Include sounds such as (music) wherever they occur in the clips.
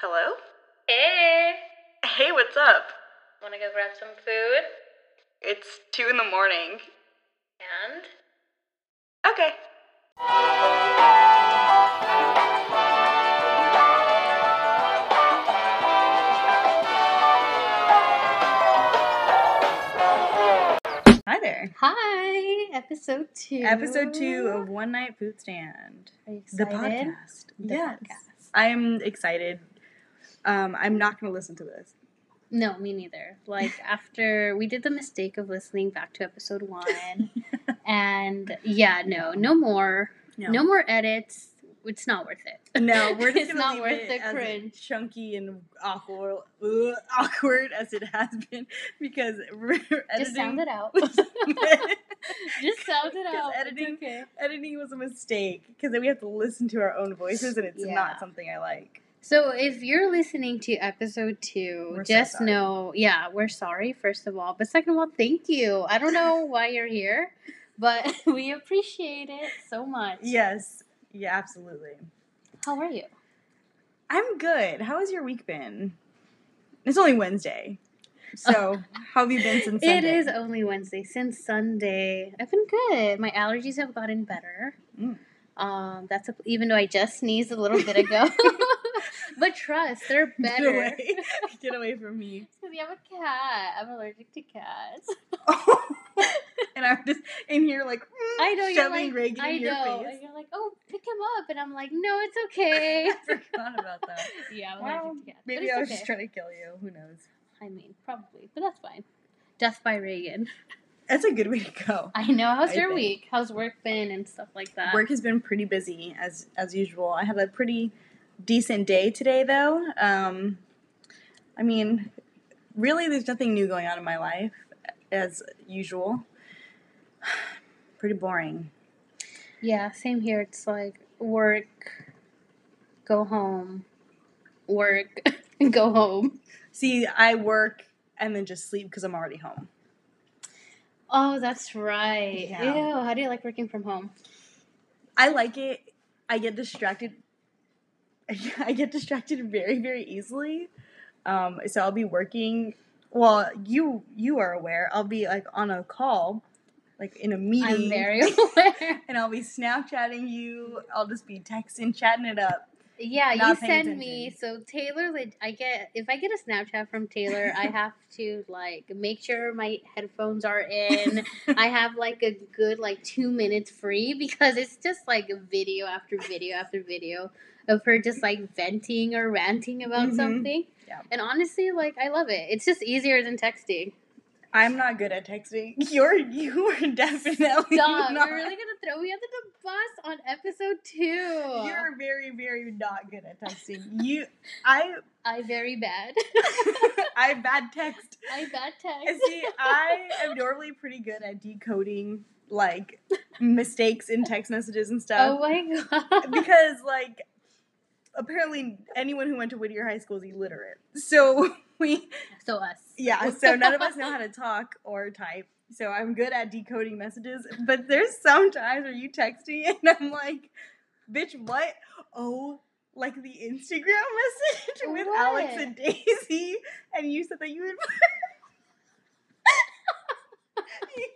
Hello? Hey, Hey, what's up? wanna go grab some food? It's 2 in the morning. And Okay. Hi there. hi, episode two. Episode 2 of One Night Food Stand. Are you The podcast. The yes. podcast. I'm excited. Um, I'm not going to listen to this. No, me neither. Like (laughs) after we did the mistake of listening back to episode (laughs) one, and yeah, no, no more, no, more edits. It's not worth it. No, we're (laughs) just It's not worth it the cringe. chunky and awkward, ugh, awkward as it has been because we're Just sound it out. Just sound it out. editing- okay. editing was a mistake because then we have to listen to our own voices and it's Yeah. not something I like. So if you're listening to episode 2 We're just sorry. know, yeah, we're sorry first of all, but second of all, thank you. I don't know (laughs) why you're here, but (laughs) we appreciate it so much. Yes, yeah, absolutely. How are you? I'm good. How has your week been? It's only Wednesday, so (laughs) how have you been since Sunday? It is only Wednesday since Sunday. I've been good. My allergies have gotten better. Mm. Um, that's a, even though I just sneezed a little bit ago. But trust, they're (laughs) better. Get away, (laughs) get away from me. Because you have a cat. I'm allergic to cats. (laughs) and I'm just in here like I know you're like, Reagan I in your know, face. and you're like, oh, pick him up, and I'm like, no, it's okay. I forgot about that. yeah, I'm Well, allergic to cats. maybe I was okay. just trying to kill you. Who knows? I mean, probably, but that's fine. Death by Reagan. That's a good way to go. I know. How's I your think. week? How's work been and stuff like that? Work has been pretty busy as as usual. I had a pretty decent day today though. Um, I mean, really, there's nothing new going on in my life as usual. (sighs) pretty boring. Yeah, same here. It's like work, go home, work, (laughs) go home. See, I work and then just sleep because I'm already home. Oh, that's right. Yeah. Ew, how do you like working from home? I like it. I get distracted. (laughs) I get distracted very, very easily. Um, so I'll be working. Well, you you are aware. I'll be like on a call, like in a meeting. I'm very (laughs) aware. and I'll be Snapchatting you. I'll just be texting, chatting it up. Yeah, you send me. So Taylor, like, I get if I get a Snapchat from Taylor, I have (laughs) to like make sure my headphones are in. (laughs) I have like a good like two minutes free because it's just like video after video after video of her just like venting or ranting about Mhm. something. Yeah. And honestly, like I love it. It's just easier than texting. I'm not good at texting. (laughs) You're you are definitely Stop! not. You're really gonna throw me under the bus on episode two. You're very, very not good at texting. You, I, I very bad. (laughs) I bad text. I bad text. see, I am normally pretty good at decoding like mistakes in text messages and stuff. Oh my (laughs) god. because like apparently anyone who went to Whittier High School is illiterate. So (laughs) we so us. yeah, (laughs) so none of us know how to talk or type. So I'm good at decoding messages, but there's some times where you text me and I'm like, "Bitch, what? Oh, like the Instagram (laughs) message with Alex and Daisy, and you said that you would." you,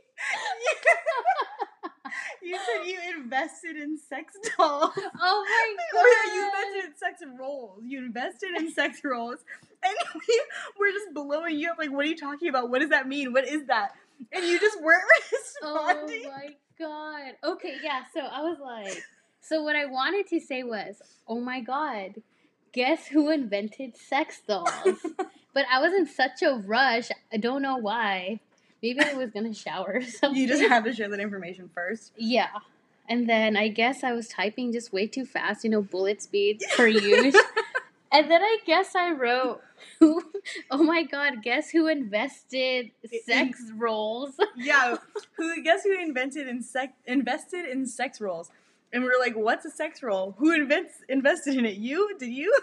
(laughs) you- said you invested in sex (laughs) dolls. Oh my (laughs) Or you invested in sex roles. You invested in sex roles. And we were just blowing you up like, what are you talking about? What does that mean? What is that? And you just weren't responding. Oh my god. Okay, yeah, so I was like so what I wanted to say was, "Oh my god. Guess who invented sex dolls?" but I was in such a rush. I don't know why. Maybe I was to shower or something. (laughs) you just have to share that information first. Yeah. And then I guess I was typing just way too fast, you know, bullet speed per use. (laughs) and then I guess I wrote, "Who? Oh my god! Guess who invested sex roles?" yeah. (laughs) Who guess who invented in sex invested in sex roles? And we were like, what's a sex role? Who invents invested in it? You? Did you?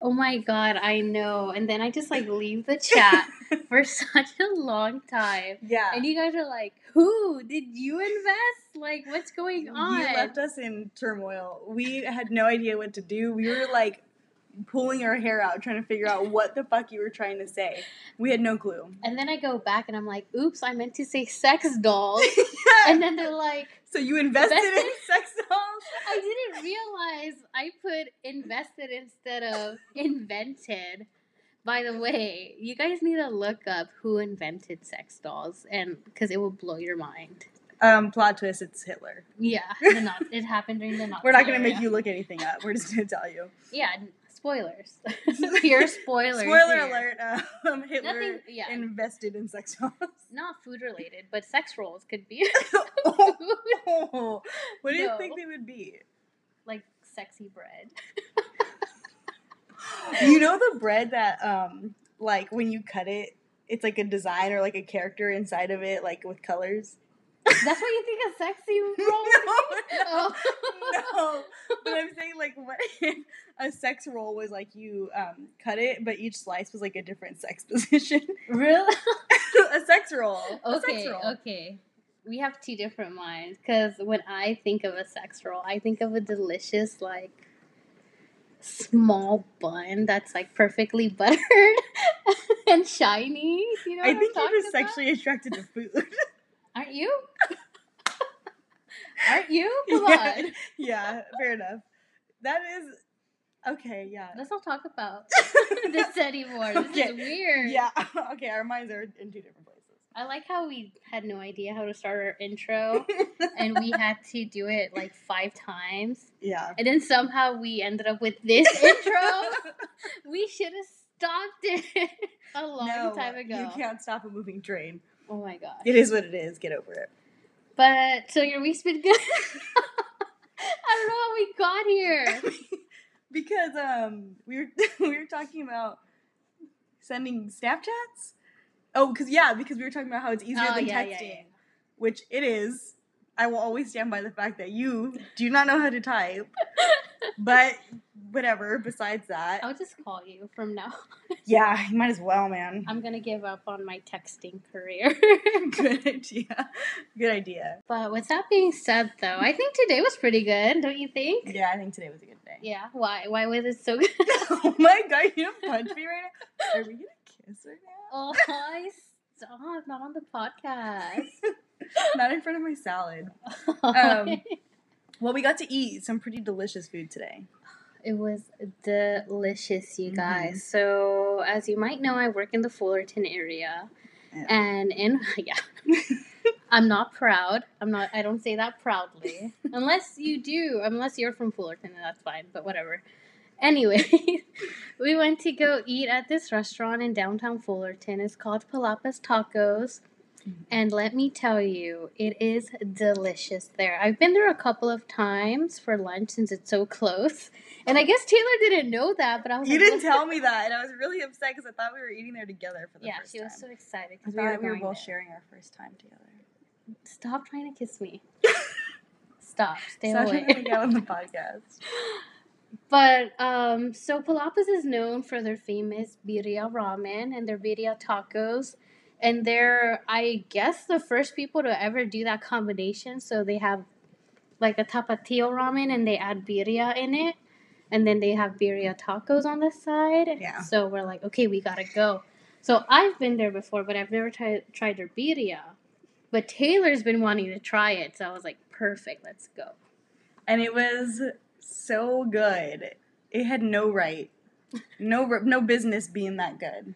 Oh my god! I know. And then I just like leave the chat for (laughs) such a long time, Yeah. and you guys are like, "Who did you invest? Like, what's going on?" You left us in turmoil. We had no idea what to do. We were like pulling our hair out trying to figure out what the fuck you were trying to say. We had no clue. And then I go back and I'm like, oops, I meant to say sex dolls. (laughs) and then they're like, so you invested in (laughs) sex dolls? I didn't realize I put invested instead of invented. By the way, you guys need to look up who invented sex dolls, and because it will blow your mind. Um, plot twist, it's Hitler. Yeah, (laughs) it happened during the Nazi. We're not gonna make you look anything up. We're just gonna tell you. Yeah, spoilers. (laughs) (laughs) Pure spoilers. Spoiler here. alert, um, Hitler Nothing. Yeah, invested in sex dolls. not food related, but sex rolls could be oh, what do you think they would be? like sexy bread. You know the bread that um like when you cut it, it's like a design or like a character inside of it, like with colors. That's what you think a sexy (laughs) roll? no, Oh. (laughs) no. But I'm saying like what a sex roll was like you um cut it, but each slice was like a different sex (laughs) position. really? a sex roll. A sex Okay, roll. okay. We have two different minds because when I think of a sex roll, I think of a delicious like small bun that's like perfectly (laughs) buttered and shiny. You know I think talking you're just about? sexually attracted to food. (laughs) Aren't you? (laughs) Aren't you? Come yeah, on. yeah, fair enough. That is okay. Yeah. Let's not talk about this anymore. This Okay, is weird. Yeah. Okay. Our minds are in two different places. I like how we had no idea how to start our intro (laughs) and we had to do it like five times. yeah. And then somehow we ended up with this (laughs) intro. We should have stopped it (laughs) a long no, time ago. You can't stop a moving train. Oh my gosh. It is what it is. Get over it. But so your week's been good. I don't know how we got here. because um we were we were talking about sending Snapchats. Oh, because yeah, because we were talking about how it's easier Oh, than yeah, texting, yeah, yeah. which it is. I will always stand by the fact that you do not know how to type. but whatever. Besides that, I'll just call you from now. (laughs) yeah, you might as well, man. I'm gonna give up on my texting career. (laughs) Good idea. Good idea. but with that being said, though, I think today was pretty good. Don't you think? Yeah, I think today was a good day. Yeah. Why? Why was it so good? (laughs) oh my god, you punch me right now. Are we gonna kiss right now? Oh, I stop! Not on the podcast. (laughs) Not in front of my salad. Um, (laughs) Well, we got to eat some pretty delicious food today. It was delicious, you Mhm. guys. So, as you might know, I work in the Fullerton area. Yeah. And in (laughs) yeah. I'm not proud. I'm not I don't say that proudly. unless you do, unless you're from Fullerton, that's fine, but whatever. Anyway, (laughs) we went to go eat at this restaurant in downtown Fullerton. It's called Palapas Tacos. Mm-hmm. And let me tell you, it is delicious there. I've been there a couple of times for lunch since it's so close. And I guess Taylor didn't know that, but I was You like, didn't tell me that, and I was really upset because I thought we were eating there together for the Yeah, first she was time. so excited because we were, we were both there. sharing our first time together. Stop trying to kiss me. (laughs) Stop. Stay Stop away. trying to out on the (laughs) podcast. But um, so Palapas is known for their famous birria ramen and their birria tacos, and they're I guess the first people to ever do that combination. So they have like a tapatio ramen and they add birria in it, and then they have birria tacos on the side. Yeah. So we're like, okay, we gotta go. So I've been there before, but I've never tried tried their birria. But Taylor's been wanting to try it, so I was like, perfect, let's go. And it was so good. It had no right, no no business being that good.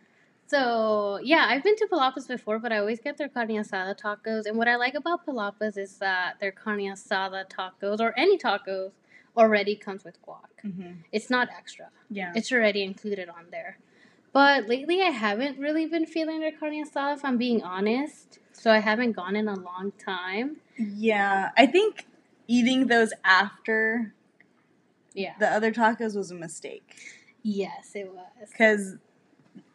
So yeah, I've been to Palapas before, but I always get their carne asada tacos. And what I like about Palapas is that their carne asada tacos or any tacos already comes with guac. Mm-hmm. It's not extra; Yeah. it's already included on there. But lately, I haven't really been feeling their carne asada. If I'm being honest, so I haven't gone in a long time. Yeah, I think eating those after Yeah. the other tacos was a mistake Yes, it was. because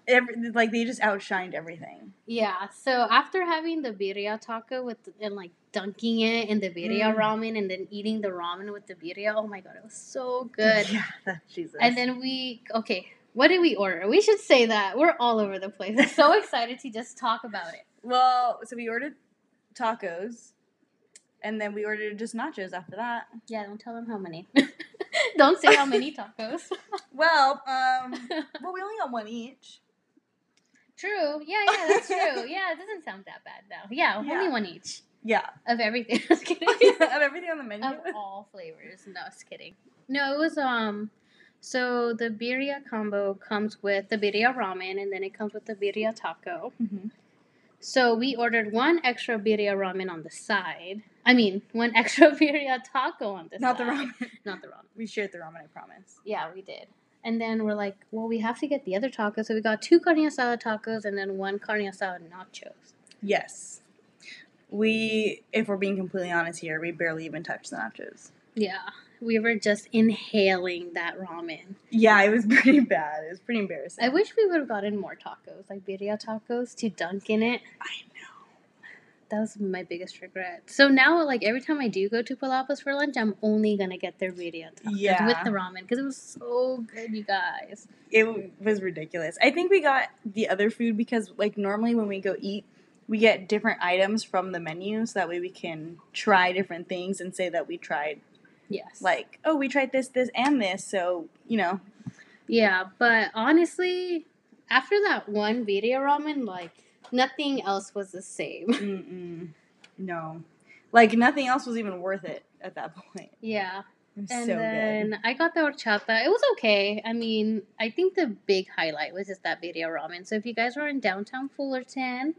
every like they just outshined everything. Yeah. So after having the birria taco with and like dunking it in the birria Mm. ramen and then eating the ramen with the birria, oh my god, it was so good. Yeah, (laughs) that, Jesus. And then we okay, what did we order? We should say that we're all over the place. I'm so (laughs) excited to just talk about it. well, so we ordered tacos, and then we ordered just nachos after that. Yeah, don't tell them how many. (laughs) (laughs) Don't say how many tacos. (laughs) Well, um, (laughs) well, we only got one each. True. Yeah, yeah, that's true. Yeah, it doesn't sound that bad though. Yeah, Yeah. only one each Yeah, of everything. Just kidding. of everything on the menu. of all flavors. No, just kidding. No, it was um. So the birria combo comes with the birria ramen, and then it comes with the birria taco. Mhm. So we ordered one extra birria ramen on the side. I mean, one extra birria taco on this. Not the side. ramen. (laughs) Not the ramen. We shared the ramen, I promise. Yeah, we did. And then we're like, well, we have to get the other tacos. So we got two carne asada tacos and then one carne asada nachos. Yes. We, if we're being completely honest here, we barely even touched the nachos. Yeah, we were just inhaling that ramen. Yeah, it was (laughs) pretty bad. It was pretty embarrassing. I wish we would have gotten more tacos, like birria tacos, to dunk in it. I. That was my biggest regret. So now, like every time I do go to Palapas for lunch, I'm only gonna get their birria Yeah. with the ramen because it was so good, you guys. It was ridiculous. I think we got the other food because, like, normally when we go eat, we get different items from the menu so that way we can try different things and say that we tried, Yes. like, oh, we tried this, this, and this. So, you know, Yeah, but honestly, after that one birria ramen, like nothing else was the same. (laughs) mm-mm, no. Like, nothing else was even worth it at that point. Yeah. It was And so then good. I got the horchata. It was okay. I mean, I think the big highlight was just that birria ramen. So if you guys are in downtown Fullerton,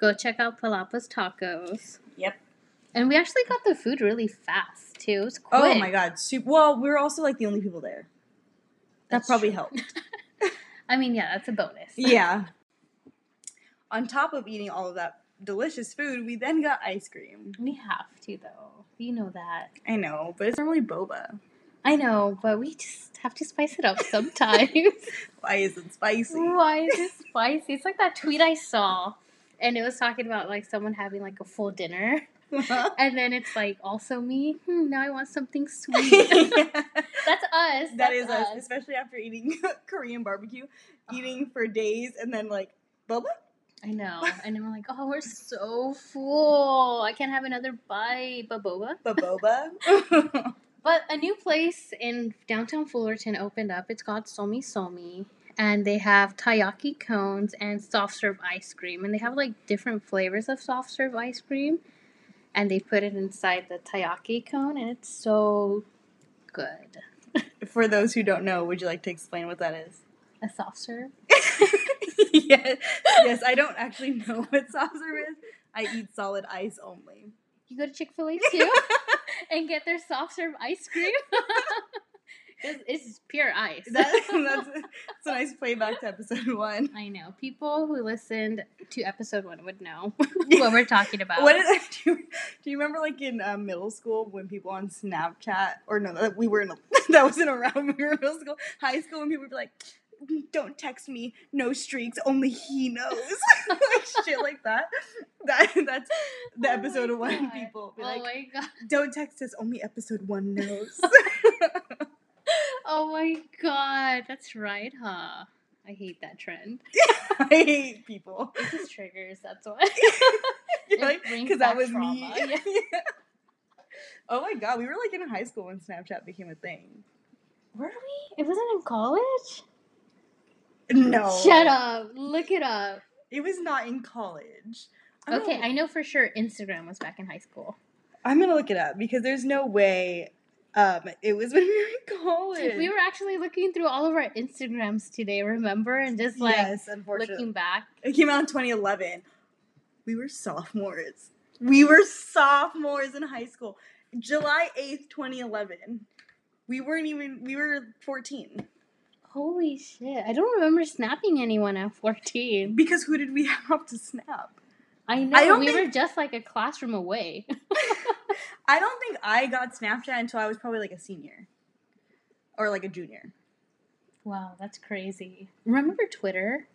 go check out Palapas Tacos. Yep. And we actually got the food really fast too. It was quick. Oh my god, super. Well, we were also like the only people there. That That's probably true. helped. (laughs) I mean, yeah, that's a bonus. Yeah. On top of eating all of that delicious food, we then got ice cream. We have to though. You know that. I know, but it's normally boba. I know, but we just have to spice it up sometimes. (laughs) Why is it spicy? Why is it (laughs) spicy? It's like that tweet I saw, and it was talking about like someone having like a full dinner, and then it's like also me. Hmm, now I want something (laughs) sweet. That's us. That That's is us, especially after eating Korean barbecue, eating for days, and then like boba. I know, and then we're like, oh, we're so full. I can't have another bite, but boba. But boba. (laughs) But a new place in downtown Fullerton opened up. It's called Somi Somi. And they have taiyaki cones and soft serve ice cream. And they have like different flavors of soft serve ice cream. And they put it inside the taiyaki cone. And it's so good. (laughs) for those who don't know, would you like to explain what that is? A soft serve? (laughs) yes, yes. I don't actually know (laughs) what soft serve is. I eat solid ice only. You go to Chick fil A (laughs) too and get their soft serve ice cream. it's, pure ice. That, that's, that's a nice playback to episode one. I know. People who listened to episode one would know what we're talking about. What is do you, do you remember like in um, middle school when people on Snapchat or no that we were in a, that wasn't around when we were in middle school high school when people would be like don't text me no streaks only he knows (laughs) like shit like that that that's the Oh episode of one God. people be oh like my god. don't text us only episode one knows (laughs) (laughs) Oh my god. That's right, huh? I hate that trend. I hate people It just triggers, that's why. You're like brings because that was trauma, me yeah. oh my god we were like in high school when Snapchat became a thing Were we? It wasn't in college? No Shut up. Look it up. It was not in college. I'm Okay, gonna, I know for sure Instagram was back in high school. I'm gonna look it up because there's no way. Um, it was (laughs) when we were in college. We were actually looking through all of our Instagrams today, remember? And just like yes, looking back. it came out in 2011. We were sophomores. We were sophomores in high school. July 8th, 2011. We weren't even. We were 14. Holy shit. I don't remember snapping anyone at 14. Because who did we (laughs) have to snap? I know. I we think- were just like a classroom away. (laughs) I don't think I got Snapchat until I was probably like a senior, or like a junior. wow, that's crazy. Remember Twitter?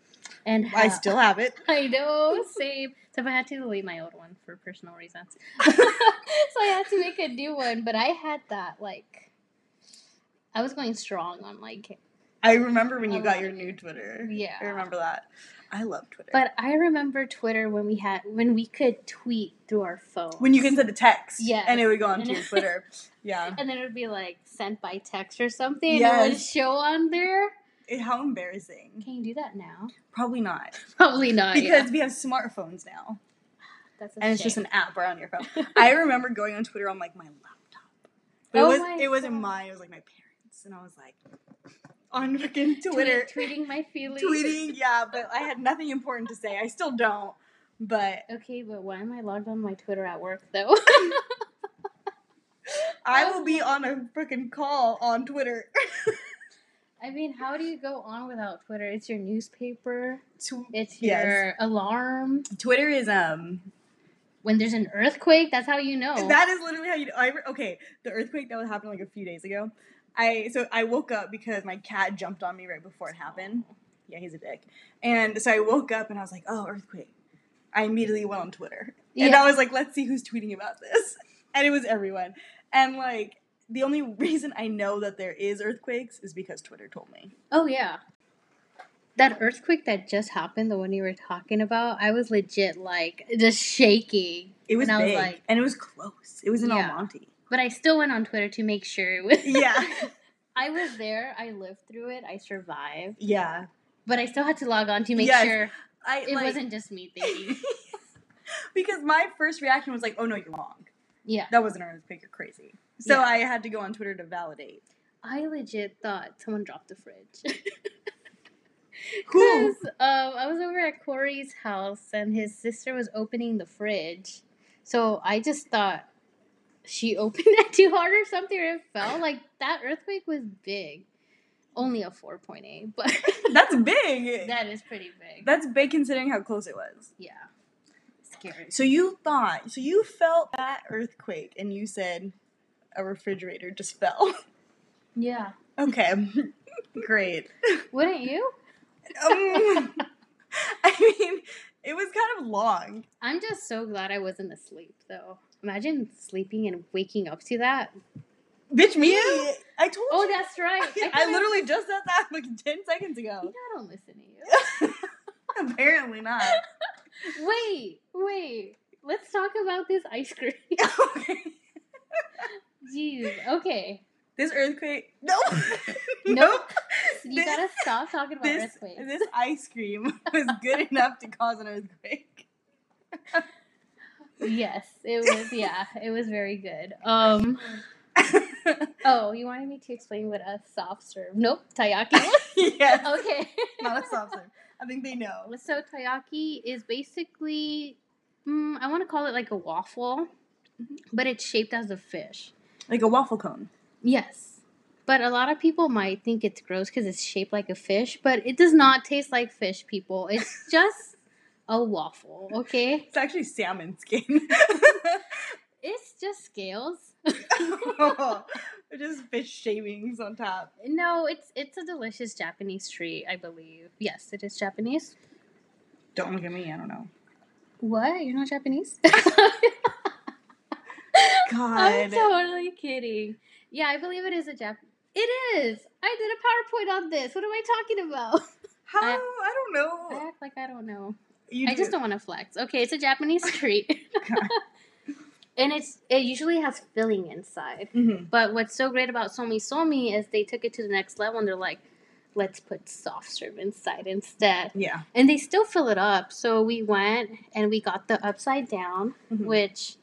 And I still have it. (laughs) I know, same. So I had to delete my old one for personal reasons. so I had to make a new one, but I had that like I was going strong on like I remember when you got your new Twitter. Yeah. I remember that. I love Twitter. But I remember Twitter when we had when we could tweet through our phone. when you can send a text, Yes. and it would go onto your (laughs) Twitter. Yeah. and then it would be like sent by text or something. and It would show on there. Eh, How embarrassing. Can you do that now? Probably not. (laughs) Probably not. because yeah. we have smartphones now. (sighs) that's a and it's just an app right on your phone. (laughs) I remember going on Twitter on like my laptop. But Oh it was my it wasn't mine, it was like my parents. And I was like on freaking Twitter Tweet- tweeting my (laughs) feelings. tweeting, yeah, but I had nothing important to say. I still don't. But Okay, but why am I logged on my Twitter at work though? (laughs) (laughs) I will be on a freaking call on Twitter. I mean, how do you go on without Twitter? It's your newspaper. It's Yes. your alarm. Twitter is um When there's an earthquake, that's how you know. that is literally how you I okay, the earthquake that was happening like a few days ago. I so I woke up because my cat jumped on me right before it happened. Yeah, he's a dick. And so I woke up and I was like, "Oh, earthquake." I immediately went on Twitter. And Yeah. I was like, "Let's see who's tweeting about this." (laughs) And it was everyone. And like the only (laughs) reason I know that there is earthquakes is because Twitter told me. Oh yeah. That earthquake that just happened, the one you were talking about, I was legit like just shaking. It was And I was big, like- and it was close. It was in Yeah. El Monte. But I still went on Twitter to make sure it was Yeah. (laughs) I was there, I lived through it, I survived. yeah. But I still had to log on to make Yes, sure I it like, wasn't just me thinking. (laughs) (laughs) because my first reaction was like, "Oh no, you're wrong. yeah. That wasn't an earthquake. You're crazy." So Yeah. I had to go on Twitter to validate. I legit thought someone dropped the fridge. Because um, I was over at Corey's house and his sister was opening the fridge. So I just thought she (laughs) opened it too hard or something or it fell. (laughs) Like that earthquake was big. Only a 4.8, but (laughs) That's big. that is pretty big. That's big considering how close it was. yeah. Scary. So you thought, so you felt that earthquake, and you said a refrigerator just fell. Yeah. Okay, great. Wouldn't you? Um, I mean, it was kind of long. I'm just so glad I wasn't asleep though. Imagine sleeping and waking up to that. Bitch, me. I told you. Oh, you. that's right. (laughs) I could've- literally just said that like ten seconds You know ago. I don't listen to you. (laughs) Apparently not. (laughs) Wait, wait. Let's talk about this ice cream. okay. Jeez. Okay. This earthquake. No. Nope. You This- gotta stop talking about This earthquakes. this ice cream was good enough to cause an earthquake. Yes, it was. (laughs) Yeah, it was very good. Um. Oh, you wanted me to explain what a soft serve? Nope. Taiyaki. (laughs) yes. okay. (laughs) Not a soft serve. I think they know. So taiyaki is basically, mm, I want to call it like a waffle, but it's shaped as a fish. Like a waffle cone. Yes. But a lot of people might think it's gross because it's shaped like a fish, but it does not taste like fish, people. It's just a waffle, okay? It's actually salmon skin. (laughs) It's just scales. (laughs) Just fish shavings on top. No, it's it's a delicious Japanese treat, I believe. Yes, it is Japanese. Don't look at me. I don't know. What? You're not Japanese? (laughs) God. I'm totally kidding. Yeah, I believe it is a Jap. It is. I did a PowerPoint on this. What am I talking about? How? I- I, don't know. I act like I don't know. You I just do. don't want to flex. Okay, it's a Japanese (laughs) treat. (laughs) And it's it usually has filling inside. Mhm. But what's so great about Somi Somi is they took it to the next level and they're like, let's put soft serve inside instead. Yeah. And they still fill it up. So we went and we got the upside down, Mhm. which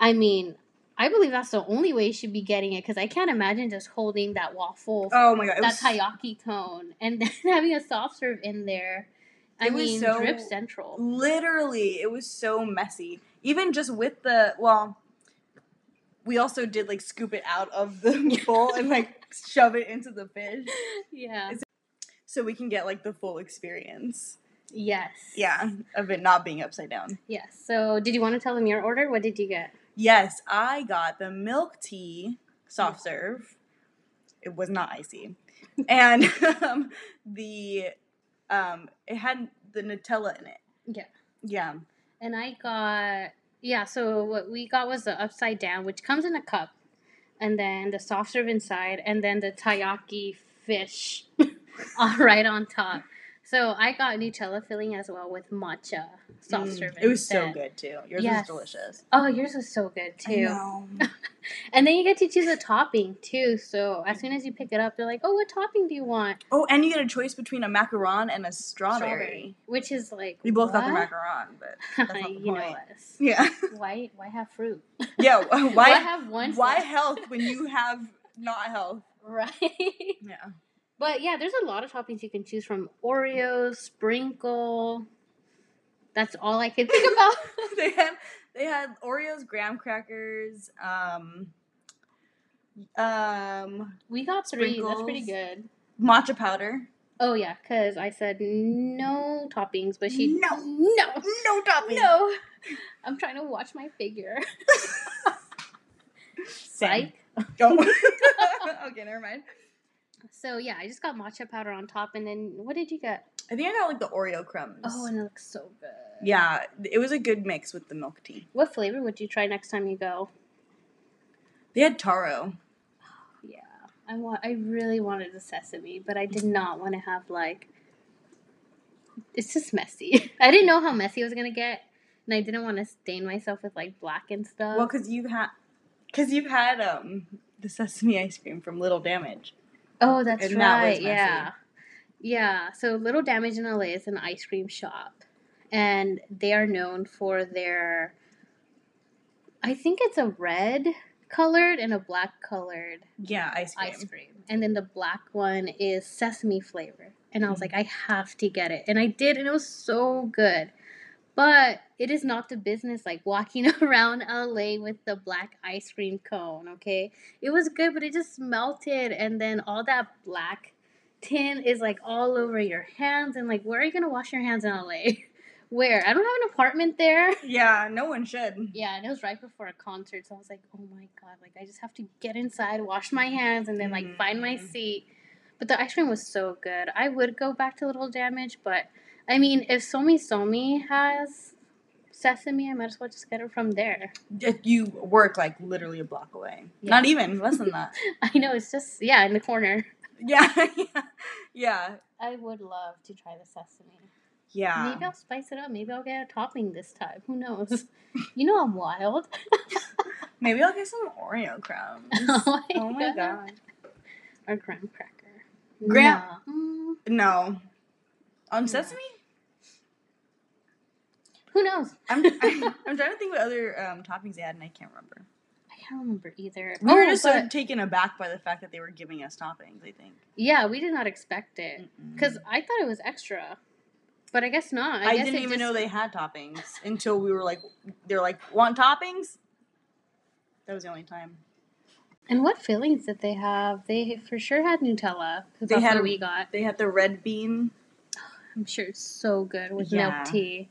I mean, I believe that's the only way you should be getting it because I can't imagine just holding that waffle, Oh my god. That was, taiyaki cone, and (laughs) then having a soft serve in there. I It was mean, so- drip central. literally, it was so messy. Even just with the well, we also did like scoop it out of the (laughs) bowl and (laughs) like shove it into the fish Yeah. so we can get like the full experience. Yes. Yeah, of it not being upside down. Yes. So, did you want to tell them your order? What did you get? Yes, I got the milk tea soft serve. It was not icy, and (laughs) um, the um, it had the Nutella in it. Yeah. Yeah. And I got yeah. So what we got was the upside down, which comes in a cup, and then the soft serve inside, and then the taiyaki fish. (laughs) all right on top. So I got Nutella filling as well with matcha soft Mm, serve. It was so good too. Yours Yes. was delicious. Oh, yours was so good too. (laughs) And then you get to choose a topping too. So as soon as you pick it up, they're like, "Oh, what topping do you want?" oh, and you get a choice between a macaron and a strawberry. which is like We both got the macaron, but (laughs) that's not the you know us. Yeah. (laughs) Why? Why have fruit? Yeah. Why? Why have one? why health when you have not health? Right. Yeah. But yeah, there's a lot of toppings you can choose from. Oreos, sprinkle. That's all I can think (laughs) about. they had they had Oreos, graham crackers, um, um, we got three. That's pretty good. matcha powder. Oh yeah, because I said no toppings, but she No. no No topping. no. I'm trying to watch my figure. (laughs) Psych. Oh. (laughs) okay, never mind. So yeah, I just got matcha powder on top, and then what did you get? I think I got like the Oreo crumbs. Oh, and it looks so good. yeah, it was a good mix with the milk tea. What flavor would you try next time you go? They had taro. Yeah, I want. I really wanted the sesame, but I did not want to have like. It's just messy. (laughs) I didn't know how messy it was gonna get, and I didn't want to stain myself with like black and stuff. Well, because you've had, because you've had um the sesame ice cream from Little Damage. Oh, that's and right. messy. yeah, yeah. So Little Damage in LA is an ice cream shop, and they are known for their. I think it's a red colored and a black colored Yeah, ice cream. ice cream. And then the black one is sesame flavor. And I was Mhm. like, I have to get it. And I did, and it was so good. But it is not the business like walking (laughs) around LA with the black ice cream cone, okay? It was good, but it just melted. And then all that black tin is like all over your hands. And like, where are you going to wash your hands in LA? (laughs) Where? I don't have an apartment there. (laughs) Yeah, no one should. Yeah, and it was right before a concert, so I was like, "Oh my god!" Like I just have to get inside, wash my hands, and then like find my Mhm. seat. But the ice cream was so good. I would go back to Little Damage, but I mean, if Somi Somi has sesame, I might as well just get it from there. If You work like literally a block away. Yeah. Not even less than that. (laughs) I know it's just yeah in the corner. yeah, (laughs) yeah, yeah, I would love to try the sesame. yeah. Maybe I'll spice it up. Maybe I'll get a topping this time. Who knows? (laughs) You know I'm wild. Maybe I'll get some Oreo crumbs. Oh my oh my God. god. or graham cracker. Graham- Nah. Mm, No. On No. sesame? Who knows? I'm, (laughs) I'm I'm trying to think what other um, toppings they had, and I can't remember. I can't remember either. We were Oh, just so taken aback by the fact that they were giving us toppings. I think yeah, we did not expect it because I thought it was extra, but I guess not. I, guess didn't even just- know they had toppings until we were like, they're like, want toppings? That was the only time. And what fillings did they have? They for sure had Nutella. They had what we got. They had the red bean. I'm sure it's so good with Yeah. milk tea.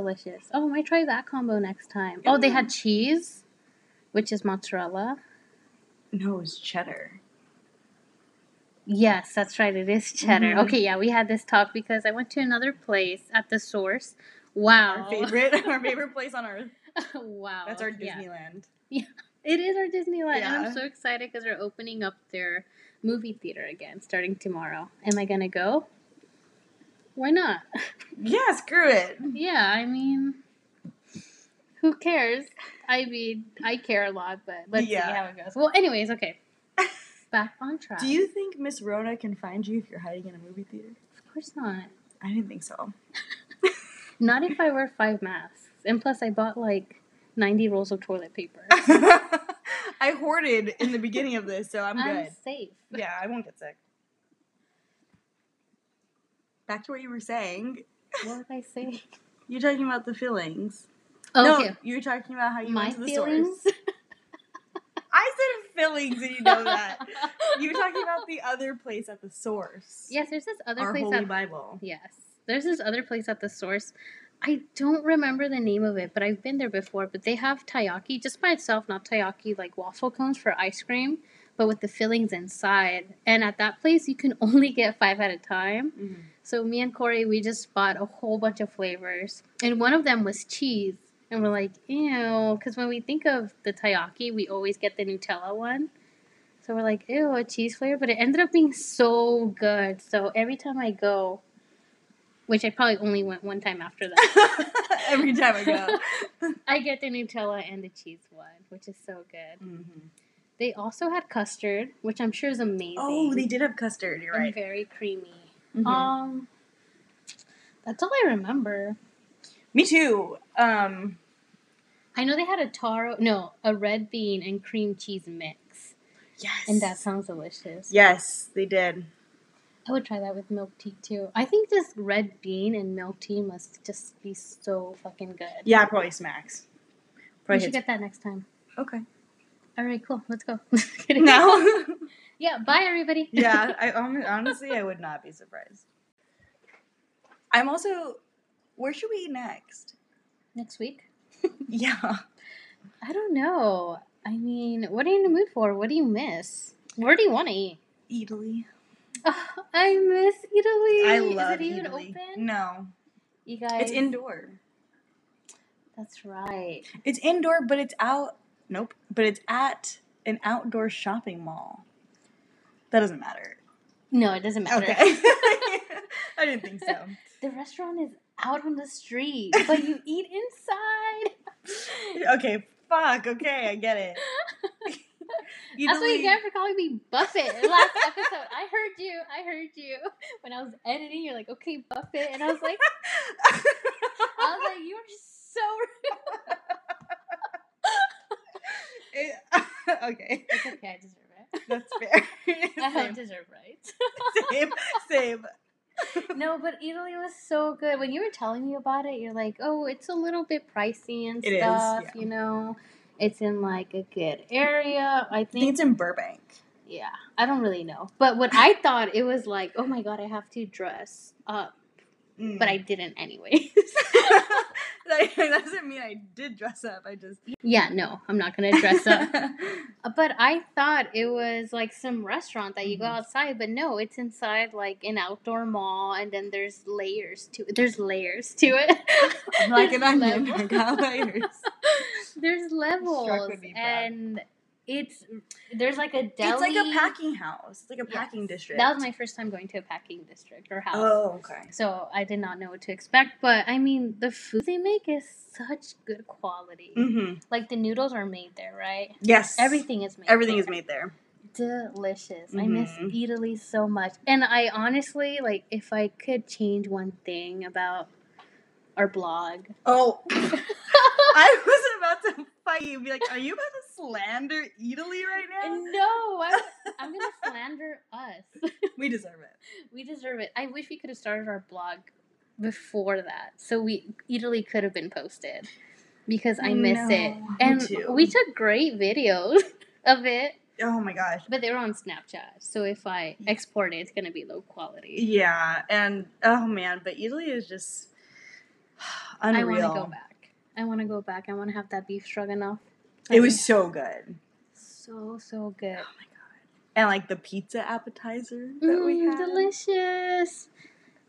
Delicious. Oh, I might try that combo next time. Oh, they had cheese, which is mozzarella. No, it was cheddar. Yes, that's right. It is cheddar. Mhm. Okay, yeah, we had this talk because I went to another place at the source. Wow. Our favorite, (laughs) our favorite place on earth. (laughs) wow. That's our Disneyland. yeah. Disneyland. (laughs) It is our Disneyland, and I'm so excited because they're opening up their movie theater again starting tomorrow. Am I gonna go? Why not? Yeah, screw it. yeah, I mean, who cares? I mean, I care a lot, but let's Yeah. see how it goes. Well, anyways, okay. (laughs) Back on track. Do you think Miss Rona can find you if you're hiding in a movie theater? Of course not. I didn't think so. (laughs) Not if I wear five masks. And plus, I bought like 90 rolls of toilet paper. (laughs) I hoarded in the beginning of this, so I'm I'm good. safe. Yeah, I won't get sick. Back to what you were saying. What did I say? (laughs) You're talking about the fillings. Oh, okay. No, you were talking about how you My went to the feelings? source. (laughs) I said fillings, and you know that. (laughs) You were talking about the other place at the source. yes, there's this other Our place Holy at Bible. Yes. There's this other place at the source. I don't remember the name of it, but I've been there before. But they have taiyaki just by itself, not taiyaki like waffle cones for ice cream, but with the fillings inside. And at that place, you can (laughs) only get five at a time. Mhm. So me and Corey, we just bought a whole bunch of flavors, and one of them was cheese. And we're like, ew, because when we think of the taiyaki, we always get the Nutella one. So we're like, ew, a cheese flavor, but it ended up being so good. So every time I go, which I probably only went one time after that, (laughs) Every time I go. (laughs) I get the Nutella and the cheese one, which is so good. Mhm. They also had custard, which I'm sure is amazing. Oh, they did have custard. You're right. very creamy. Mhm. Um, that's all I remember. Me too. Um, I know they had a taro, no, a red bean and cream cheese mix, yes. and that sounds delicious. Yes, they did. I would try that with milk tea too. I think this red bean and milk tea must just be so fucking good. Yeah, probably smacks. we Probably should hits. get that next time. Okay. All right, cool. Let's go. (laughs) Now. (laughs) yeah. Bye, everybody. (laughs) yeah, I honestly I would not be surprised. I'm also. Where should we eat next? next week. Yeah. I don't know. I mean, what are you in the mood for? What do you miss? Where do you want to eat? Eataly. Oh, I miss Eataly. I love Is it even Eataly. open? No, You guys. it's indoor. That's right. It's indoor, but it's out. Nope. But it's at an outdoor shopping mall. That doesn't matter. No, it doesn't matter. Okay. (laughs) (laughs) I didn't think so. The restaurant is out on the street, but you (laughs) eat inside. Okay, fuck. Okay, I get it. That's what you get for calling me Buffett. Last episode, I heard you. I heard you when I was editing. You're like, okay, Buffett, and I was like, I was like, you are so rude. It- okay, It's okay. I deserve it. (laughs) that's fair. (laughs) (laughs) I same, deserve rights. same, same. no, but Eataly was so good. When you were telling me about it, you're like, oh, it's a little bit pricey and It is, stuff. yeah. You know, it's in like a good area. I I think think. it's in Burbank. Yeah, I don't really know. But what I thought it was like, oh my god, I have to dress up, Mm. but I didn't anyways. (laughs) that (laughs) doesn't mean I did dress up. I just yeah, no, I'm not gonna dress up. (laughs) But I thought it was like some restaurant that you go Mhm. outside, but no, it's inside like an outdoor mall, and then there's layers to it. There's layers to it. I'm like an onion. layers. there's levels, and it's there's like a deli. It's like a packing house. It's like a Yes. packing district. That was my first time going to a packing district or house. Oh, okay. So I did not know what to expect, but I mean, the food they make is such good quality. Mm-hmm. Like the noodles are made there, right? Yes. Everything is made. Everything there. is made there. delicious. I miss Mhm. Eataly so much. And I honestly like if I could change one thing about our blog. Oh, (laughs) I was about to fight you. Be like, are you about to slander Eataly right now? no, I, I'm gonna slander us. (laughs) We deserve it. we deserve it. I wish we could have started our blog before that, so we Eataly could have been posted because I miss No, it. And we took great videos (laughs) of it, Oh my gosh. but they were on Snapchat. So if I export it, it's gonna be low quality. Yeah, and oh man, but Eataly is just (sighs) I unreal. want to go back. I want to go back. I want to have that beef stroganoff. It was so good. so so good. Oh my god. And like the pizza appetizer that we Mm, had. delicious.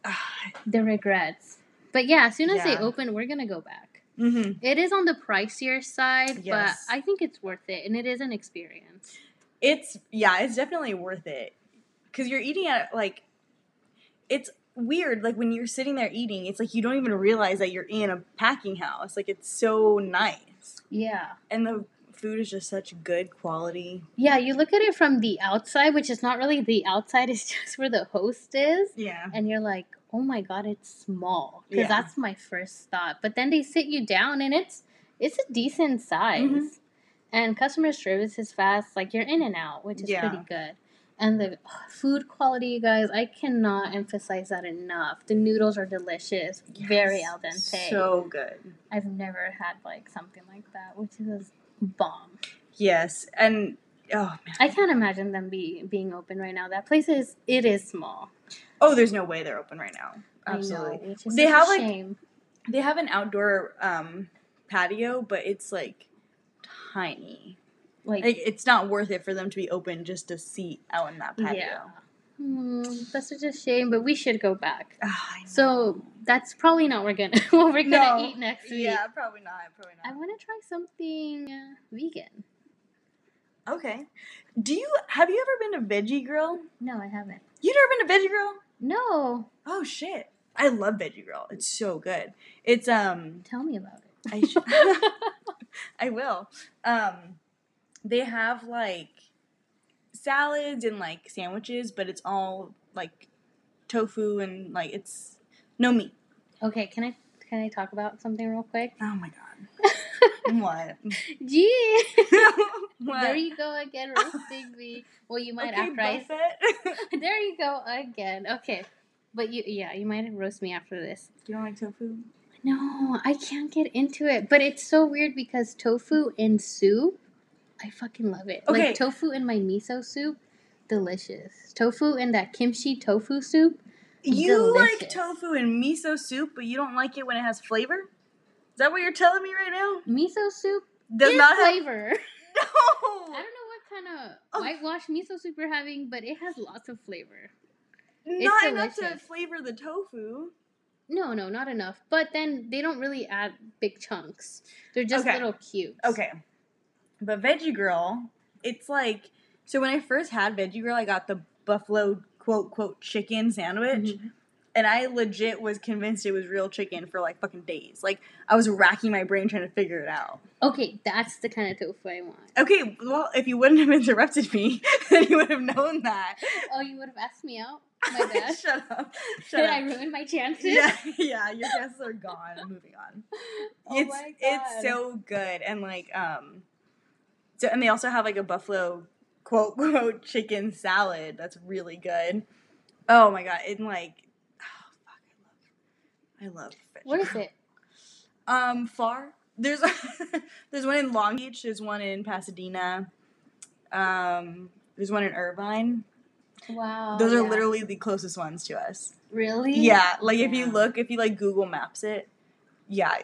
Ah, The regrets. But yeah, as soon as they open, we're gonna go back. mhm. It is on the pricier side, Yes. but I think it's worth it, and it is an experience. It's yeah, it's definitely worth it because you're eating at like it's weird. Like when you're sitting there eating, it's like you don't even realize that you're in a packing house. Like it's so nice, Yeah. and the food is just such good quality. Yeah, you look at it from the outside, which is not really the outside, (laughs) it's just where the host is. Yeah, And you're like, oh my god, it's small. Because Yeah. that's my first thought. But then they sit you down and it's it's a decent size. Mhm. And customer service is fast. Like you're in and out, which is Yeah. pretty good. And the food quality, you guys, I cannot emphasize that enough. The noodles are delicious, very Yes. al dente. So good. I've never had like something like that, which is bomb. Yes, and oh man, I can't imagine them be being open right now. That place is it is small. oh, there's no way they're open right now. Know, Absolutely, is They have, a like, shame. they have an outdoor um, patio, but it's like tiny. Like, Like it's not worth it for them to be open just to see out in that patio. yeah. Hmm, that's such a shame, but we should go back. I know. So that's probably not we're gonna (laughs) what we're gonna No. eat next week. Yeah, probably not. Probably not. I want to try something uh, vegan. Okay. Do you have you ever been to Veggie Grill? No, I haven't. You never been to Veggie Grill? No, Oh shit. I love Veggie Grill. It's so good. It's um tell me about it. I should. (laughs) I will. Um they have like salads and like sandwiches, but it's all like tofu and like it's no meat. okay, can I can I talk about something real quick? Oh my god. (laughs) what? Gee, (laughs) what? there you go again roasting me. Well, you might okay, after I. (laughs) There you go again. Okay, but you yeah you might roast me after this. you don't like tofu? No, I can't get into it. But it's so weird because tofu in soup, I fucking love it. Okay. Like tofu in my miso soup, delicious. Tofu in that kimchi tofu soup, You like tofu and miso soup, but you don't like it when it has flavor? Is that what you're telling me right now? miso soup Does not have flavor. No. (laughs) I don't know what kind of Oh. whitewash miso soup you're having, but it has lots of flavor. Not enough to flavor the tofu. No, no, not enough. But then they don't really add big chunks. They're just Okay. little cubes. Okay. But Veggie Grill, it's like so when I first had Veggie Grill, I got the buffalo quote quote chicken sandwich. Mhm. And I legit was convinced it was real chicken for like fucking days. Like I was racking my brain trying to figure it out. Okay, that's the kind of tofu I want. Okay, well, if you wouldn't have interrupted me, (laughs) then you would have known that. Oh, you would have asked me out? (laughs) My bad. Shut up. Shut Did up. I ruin my chances? yeah, (laughs) yeah, your guesses are gone. Moving on. Oh it's my it's so good and like um so and they also have like a buffalo quote (laughs) quote chicken salad that's really good. Oh my god, and like oh fuck I love I love What is it? (laughs) Um far. There's (laughs) there's one in Long Beach, there's one in Pasadena. Um there's one in Irvine. Wow. Those are yeah. literally the closest ones to us. Really? Yeah, like if you look, if you like Google Maps it, yeah.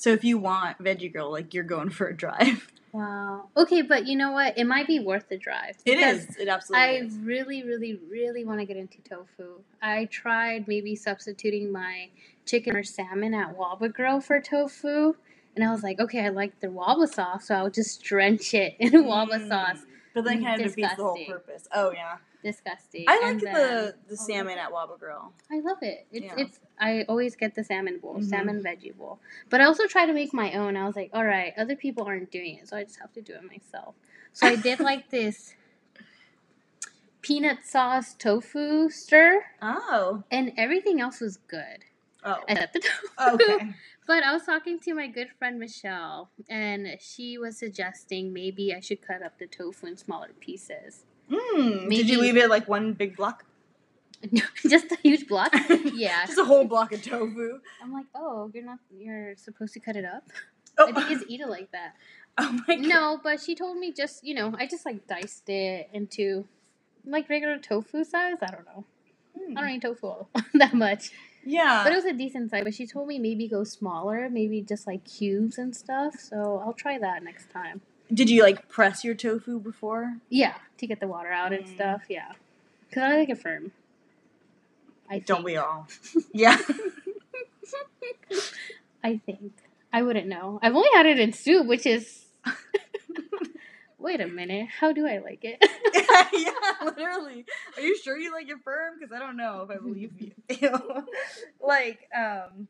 So if you want Veggie Grill, like you're going for a drive. (laughs) Wow. Okay, but you know what? It might be worth the drive. It is. It. Absolutely I is. really, really, really want to get into tofu. I tried maybe substituting my chicken or salmon at Waba Grill for tofu. And I was like, okay, I like the Waba sauce, so I'll just drench it in (laughs) Waba Mm. sauce. But then Mm, kind of defeats the whole purpose. Oh yeah, Disgusting. I like then- the the salmon at Waba Grill. I love it. It's Yeah. it's I always get the salmon bowl, Mhm. salmon veggie bowl. But I also try to make my own. I was like, all right, other people aren't doing it, so I just have to do it myself. So I did like (laughs) this peanut sauce tofu stir, Oh. and everything else was good Oh. (laughs) except the tofu. Okay. (laughs) But I was talking to my good friend Michelle, and she was suggesting maybe I should cut up the tofu in smaller pieces. Mm. Did you leave it like one big block? (laughs) just a huge block. (laughs) Yeah. Just a whole block of tofu. I'm like, oh, you're not. You're supposed to cut it up. Oh. I think you just eat it like that. (laughs) oh my god. No, but she told me just you know I just like diced it into like regular tofu size. I don't know. Hmm. I don't eat tofu that much, Yeah. but it was a decent size. But she told me maybe go smaller, maybe just like cubes and stuff. So I'll try that next time. Did you like press your tofu before? Yeah, to get the water out and Mm. stuff. Yeah, because I like it firm. I Don't think. we all? (laughs) Yeah. (laughs) I think I wouldn't know. I've only had it in soup, which is. (laughs) Wait a minute. How do I like it? yeah, literally. Are you sure you like it firm? Because I don't know if I believe you. Ew. like, um,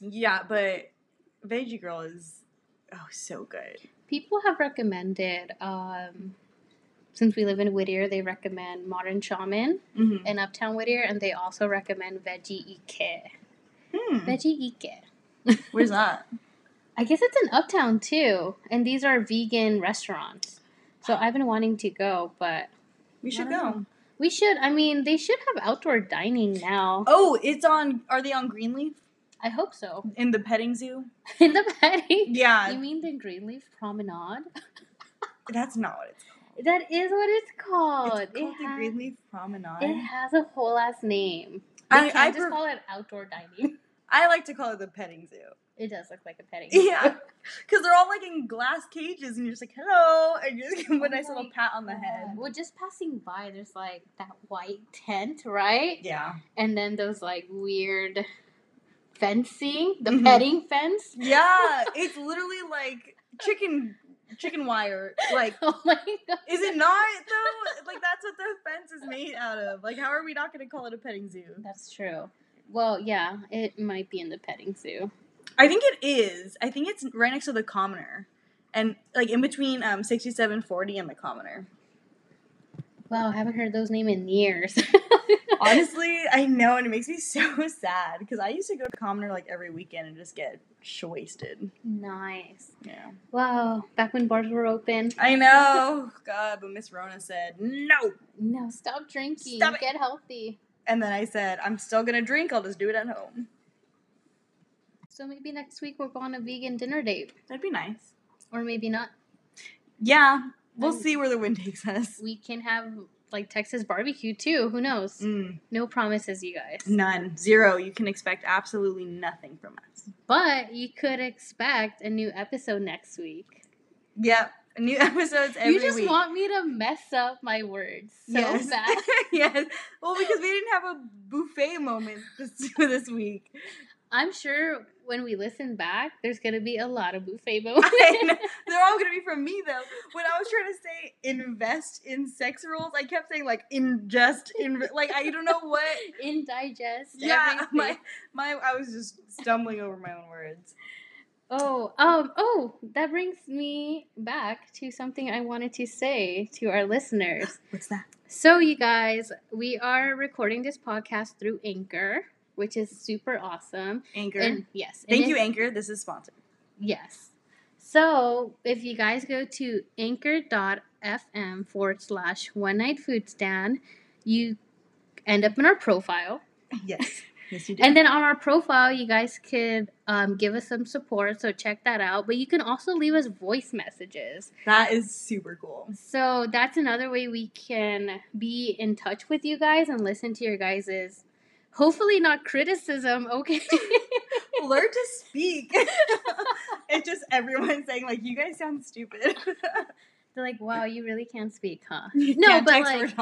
yeah, but Veggie Grill is oh so good. People have recommended, um, since we live in Whittier, they recommend Modern Shaman Mm-hmm. in Uptown Whittier, and they also recommend Veggie Ike. Hmm. Veggie Ike. Where's that? (laughs) I guess it's in Uptown too, and these are vegan restaurants. So I've been wanting to go, but We should go. know. we should. I mean, they should have outdoor dining now. Oh, it's on. Are they on Greenleaf I hope so. in the petting zoo? (laughs) In the petting. Yeah, You mean the Greenleaf Promenade? (laughs) that's not what it's called. That is what it's called. It's called it, the has, Greenleaf Promenade. it has a whole ass name. They I- I just pref- call it outdoor dining. (laughs) I like to call it the petting zoo. It does look like a petting. Yeah, because they're all like in glass cages, and you're just like, "Hello," and you just give them a Oh nice little oh pat on the head. Well, just passing by, there's like that white tent, right? Yeah, And then those like weird fencing, the Mhm. petting fence. yeah, (laughs) it's literally like chicken chicken wire. Like, (laughs) Oh my god. is it not though? Like that's what the fence is made out of. Like, how are we not going to call it a petting zoo? That's true. Well, yeah, it might be in the petting zoo. I think it is. I think it's right next to the commoner, and like in between um sixty seven forty and the commoner. Wow, I haven't heard those names in years. (laughs) (laughs) Honestly, I know, and it makes me so sad because I used to go to commoner like every weekend and just get wasted. nice. Yeah. Wow, back when bars were open. I know. God, but Miss Rona said no. No, stop drinking. Stop it. Get healthy. And then I said, I'm still gonna drink, I'll just do it at home. So maybe next week we'll go on a vegan dinner date. That'd be nice. Or maybe not. Yeah. We'll Um, see where the wind takes us. We can have like Texas barbecue too. Who knows? Mm, No promises, you guys. none. Zero. You can expect absolutely nothing from us. But you could expect a new episode next week. Yep. New (laughs) episodes every week. you just week. want me to mess up my words so yes. bad. (laughs) yes. Well, because we didn't have a buffet moment this (laughs) this week. I'm sure when we listen back, there's gonna be a lot of buffet moments. They're all gonna be from me though. When I was trying to invest in sex roles, I kept saying like ingest in like I don't know what. (laughs) Indigest. Yeah, everything. my my I was just stumbling over my own words. Oh, um, oh, that brings me back to something I wanted to say to our listeners. (gasps) What's that? So, you guys, we are recording this podcast through Anchor, which is super awesome. Anchor. And yes, Thank you, Anchor. This is sponsored. Yes. So, if you guys go to anchor.fm forward slash one night food stand, you end up in our profile. Yes. (laughs) Yes, you do. And then on our profile, you guys could um, give us some support. So check that out. But you can also leave us voice messages. that is super cool. So that's another way we can be in touch with you guys and listen to your guys's, hopefully not criticism. Okay. (laughs) Learn to speak. (laughs) it's just everyone saying like, "You guys sound stupid." (laughs) They're like, wow, you really can't speak, huh? You No, but like.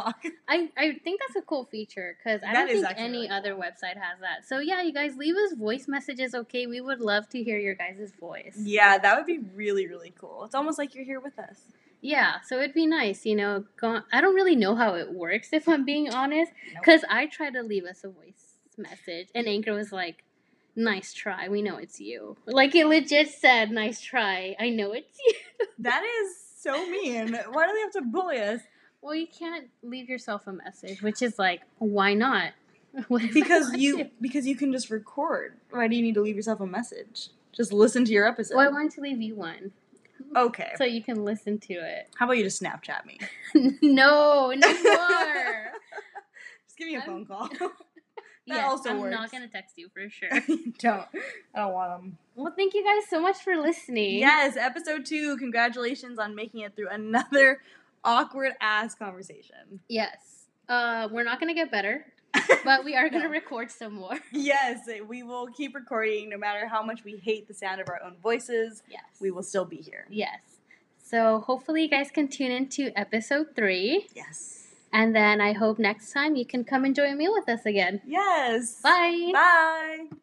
I, I think that's a cool feature because I That don't think any really other website has that. So yeah, you guys leave us voice messages, okay? We would love to hear your guys' voice. Yeah, that would be really really cool. It's almost like you're here with us. Yeah, so it'd be nice, you know. Go, I don't really know how it works if I'm being honest, Nope. because I try to leave us a voice message, and Anchor was like, "Nice try, we know it's you." Like it legit said, "Nice try, I know it's you." (laughs) That is so mean. Why do they have to bully us? Well, you can't leave yourself a message, which is like, why not? (laughs) Because you to? because you can just record. Why do you need to leave yourself a message? Just listen to your episode. Well, I wanted to leave you one, okay. so you can listen to it. How about you just Snapchat me? (laughs) no, no more. Just give me a I'm- phone call. Yes, also I'm works. not gonna text you for (laughs) sure. don't. I don't want them. well, thank you guys so much for listening. Yes, episode two. Congratulations on making it through another (laughs) awkward ass conversation. Yes. Uh, we're not gonna get better, (laughs) but we are gonna No. record some more. Yes, we will keep recording no matter how much we hate the sound of our own voices. Yes. We will still be here. Yes. So hopefully you guys can tune into episode three, Yes. And then I hope next time you can come enjoy a meal with us again. Yes. Bye. Bye.